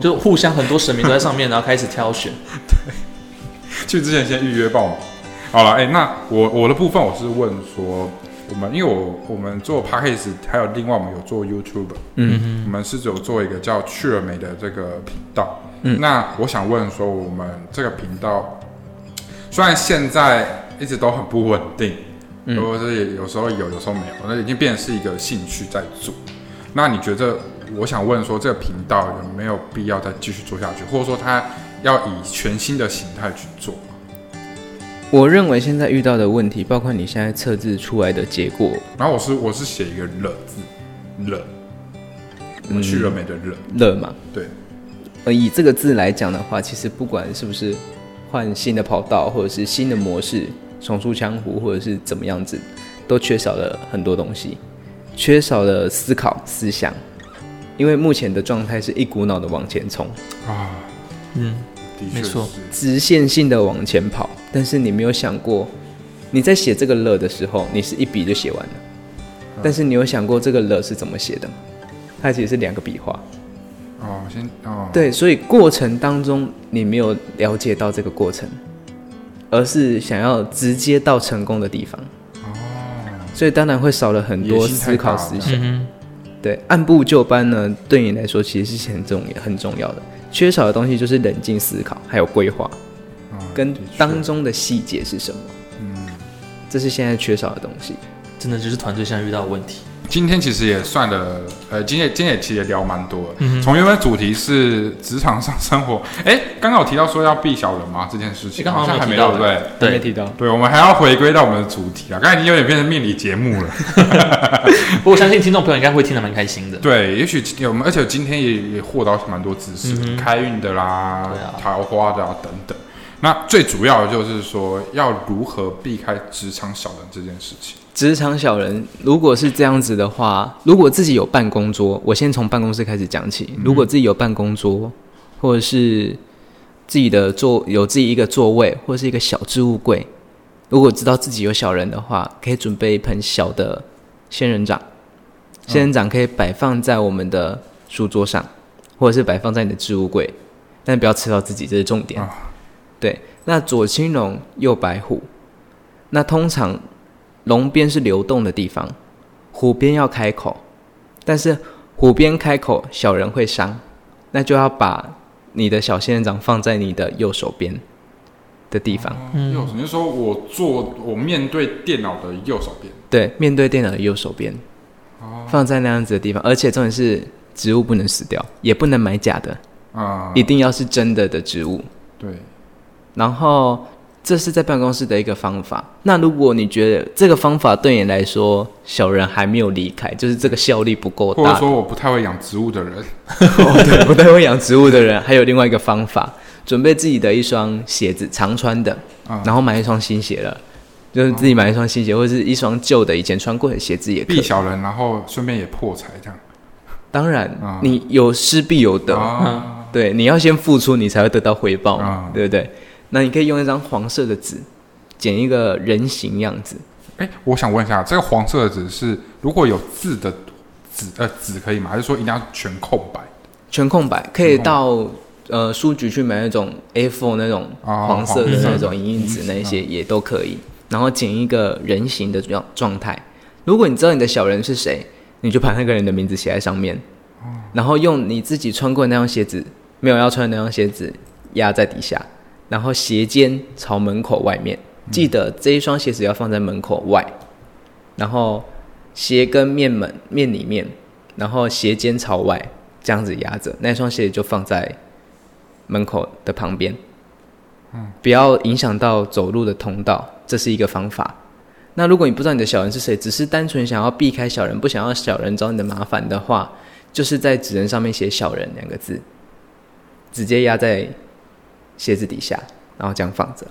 就互相很多神明都在上面，然后开始挑选。去之前先预约报名。好了，哎、那我我的部分我是问说，我们因为我我们做 p a c k a g e 还有另外我们有做 YouTube，嗯我们是有做一个叫趣儿美的这个频道。嗯那我想问说，我们这个频道虽然现在一直都很不稳定，嗯。或者是有时候有，有时候没有，那已经变成是一个兴趣在做。那你觉得，我想问说，这个频道有没有必要再继续做下去，或者说它要以全新的形态去做？我认为现在遇到的问题，包括你现在测字出来的结果，然后我是我是写一个“了”字，了，我们去了美的“了乐嘛，”，对，呃，以这个字来讲的话，其实不管是不是换新的跑道，或者是新的模式，重出江湖，或者是怎么样子，都缺少了很多东西，缺少了思考思想，因为目前的状态是一股脑的往前冲，啊，嗯，没错，直线性的往前跑，但是你没有想过，你在写这个乐的时候，你是一笔就写完了，但是你有想过这个乐是怎么写的吗？它其实是两个笔画。哦，先哦，对，所以过程当中你没有了解到这个过程，而是想要直接到成功的地方。哦所以当然会少了很多思考思想。嗯对，按部就班呢，对你来说其实是很重要、很重要的。缺少的东西就是冷静思考，还有规划，嗯跟当中的细节是什么。嗯，这是现在缺少的东西。真的就是团队现在遇到的问题。今天其实也算了，呃，今天今天也其实也聊蛮多的。嗯从原本主题是职场上生活，哎，刚刚有提到说要避小人吗？这件事情刚好好像还没到对不对？对，没提到，对，我们还要回归到我们的主题啊。刚才已经有点变成命理节目了。不过我相信听众朋友应该会听得蛮开心的。对，也许我们，而且今天也也获到蛮多知识，开运的啦，桃花的啊等等。那最主要的就是说，要如何避开职场小人这件事情。职场小人如果是这样子的话，如果自己有办公桌，我先从办公室开始讲起。如果自己有办公桌，或者是自己的座有自己一个座位，或者是一个小置物柜，如果知道自己有小人的话，可以准备一盆小的仙人掌。仙人掌可以摆放在我们的书桌上，或者是摆放在你的置物柜，但不要吃到自己，这是重点。啊对，那左青龙，右白虎，那通常龙边是流动的地方，虎边要开口，但是虎边开口，小人会伤，那就要把你的小仙人掌放在你的右手边的地方。嗯。右手，你是说我坐我面对电脑的右手边，对，面对电脑的右手边，放在那样子的地方，而且重点是植物不能死掉，也不能买假的，啊、一定要是真的的植物。对，然后这是在办公室的一个方法。那如果你觉得这个方法对你来说，小人还没有离开，就是这个效力不够大，或者说我不太会养植物的人，哦，对，不太会养植物的人，还有另外一个方法，准备自己的一双鞋子，常穿的，啊。然后买一双新鞋了，就是自己买一双新鞋，或者是一双旧的以前穿过的鞋子也可以。避小人，然后顺便也破财这样。当然，啊。你有失必有得，啊，对，你要先付出，你才会得到回报对不对？那你可以用一张黄色的纸，剪一个人形样子。哎，我想问一下，这个黄色的纸是如果有字的纸呃纸可以吗？还是说一定要全空白？全空白，可以到呃书局去买那种 A4 那种哦黄色的那种影印纸，那些也都可以。然后剪一个人形的状状态。如果你知道你的小人是谁，你就把那个人的名字写在上面，然后用你自己穿过的那双鞋子，没有要穿的那双鞋子压在底下，然后鞋尖朝门口外面。记得这一双鞋子要放在门口外，然后鞋跟面门面里面，然后鞋尖朝外，这样子压着，那双鞋就放在门口的旁边，嗯，不要影响到走路的通道，这是一个方法。那如果你不知道你的小人是谁，只是单纯想要避开小人，不想要小人找你的麻烦的话，就是在纸人上面写“小人”两个字，直接压在鞋子底下，然后这样放着，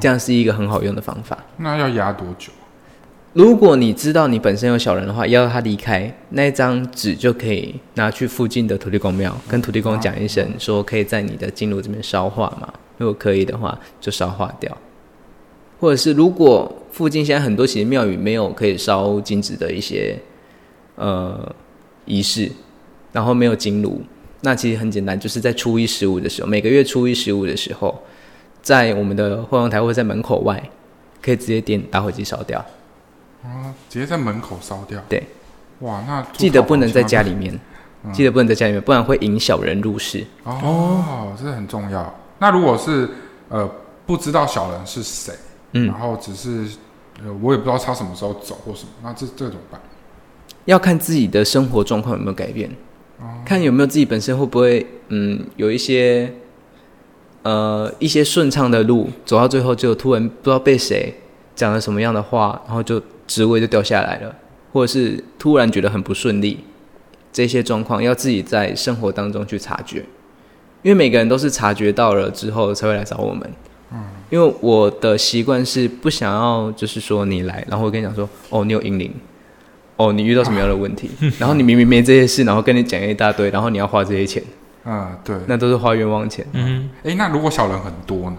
这样是一个很好用的方法。那要压多久？如果你知道你本身有小人的话，要他离开那一张纸，就可以拿去附近的土地公庙，跟土地公讲一声，说可以在你的经炉这边烧化嘛。如果可以的话，就烧化掉。或者是如果附近现在很多其实庙宇没有可以烧金纸的一些呃仪式，然后没有金炉，那其实很简单，就是在初一十五的时候，每个月初一十五的时候，在我们的会阳台或者在门口外，可以直接点打火机烧掉。啊，直接在门口烧掉。对，哇，那记得不能在家里面，嗯记得不能在家里面，不然会引小人入室。哦，这很重要。那如果是呃不知道小人是谁，嗯然后只是呃我也不知道他什么时候走或什么，那这这怎么办？要看自己的生活状况有没有改变，看有没有自己本身会不会嗯有一些呃一些顺畅的路走到最后，就突然不知道被谁讲了什么样的话，然后就职位就掉下来了，或者是突然觉得很不顺利，这些状况要自己在生活当中去察觉，因为每个人都是察觉到了之后才会来找我们。嗯，因为我的习惯是不想要，就是说你来，然后我跟你讲说，哦，你有阴灵，哦，你遇到什么样的问题，然后你明明没这些事，然后跟你讲一大堆，然后你要花这些钱，啊，对。那都是花冤枉钱。嗯哎，那如果小人很多呢？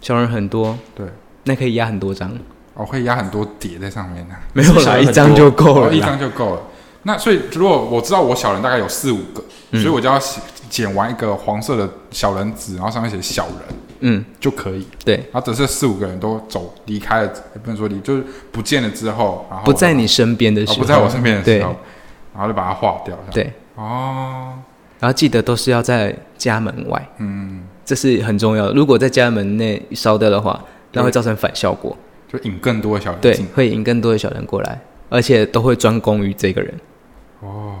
小人很多，对，那可以压很多张，哦，会压很多叠在上面呢。没有啦，一张就够了一张就够了。那所以如果我知道我小人大概有四五个，嗯所以我就要写剪完一个黄色的小人纸，然后上面写小人嗯，就可以。对，然后等这四五个人都走离开了，也不能说离，就是不见了之后，然后不在你身边的时不在我身边的时对候，然后就把它化掉。对，哦，然后记得都是要在家门外，嗯，这是很重要的。如果在家门内烧掉的话，那会造成反效果，就引更多的小人对进。，会引更多的小人过来，而且都会专攻于这个人。哦，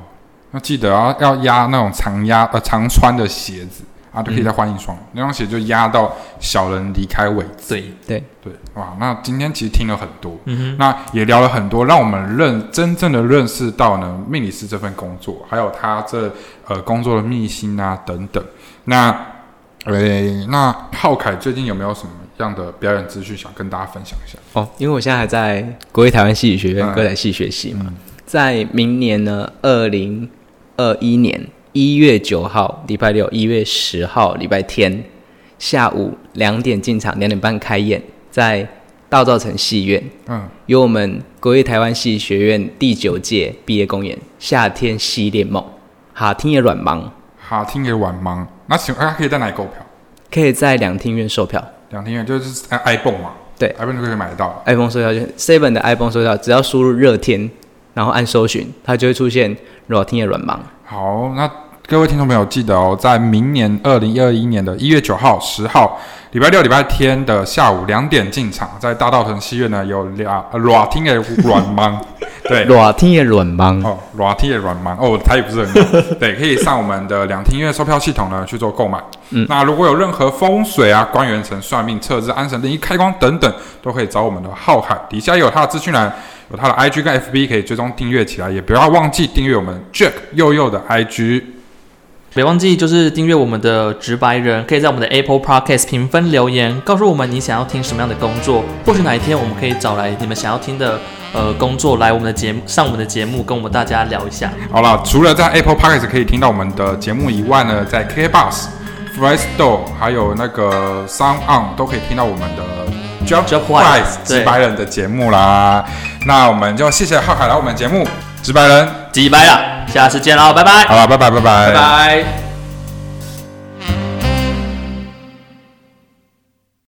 那记得要要压那种常压呃常穿的鞋子啊，就可以再换一双，那双鞋就压到小人离开为止。对，对，对，哇，那今天其实听了很多，嗯那也聊了很多，让我们认真正的认识到呢命理师这份工作，还有他这呃工作的秘辛啊等等。那诶，那浩凯最近有没有什么样的表演资讯想跟大家分享一下？哦，因为我现在还在国立台湾戏剧学院嗯歌仔戏学习嘛，在明年呢，二零二一年一月九号礼拜六，一月十号礼拜天下午两点进场，两点半开演，在大稻城戏院嗯，有我们国立台湾戏剧学院第九届毕业公演《夏天系列梦》，哈听也软盲，好听也晚忙，那请问他可以在哪里购票？可以在两厅院售票。两厅院就是 iPhone 嘛，对，iPhone 就可以买得到。iPhone 售票券，Seven 的 iPhone 售票，只要输入热天，然后按搜寻，它就会出现软听也软盲。好，那各位听众朋友记得哦，在明年二零二一年的一月九号、十号，礼拜六、礼拜天的下午两点进场，在大道城戏院呢有俩呃软听的软盲，对。软听的软盲，哦，软听的软盲哦，我的台语不是很好，对，可以上我们的两厅院售票系统呢去做购买。嗯那如果有任何风水啊、官员城、算命、测字、安神、灵异、开光等等，都可以找我们的浩海，底下有他的资讯栏，有他的 IG 跟 FB 可以追踪订阅起来，也不要忘记订阅我们 Jack 佑佑的 IG。别忘记就是订阅我们的直白人，可以在我们的 Apple Podcast 评分留言，告诉我们你想要听什么样的工作，或许哪一天我们可以找来你们想要听的呃工作来我们的节目上我们的节目，跟我们大家聊一下。好了，除了在 Apple Podcast 可以听到我们的节目以外呢，在 KK Bus、Fly Store 还有那个 Sound On 都可以听到我们的 Job Job Wise Wise，直白人的节目啦。那我们就谢谢浩海来我们节目，直白人。几白了，下次见喽，拜拜，好了，拜拜，拜拜，拜拜。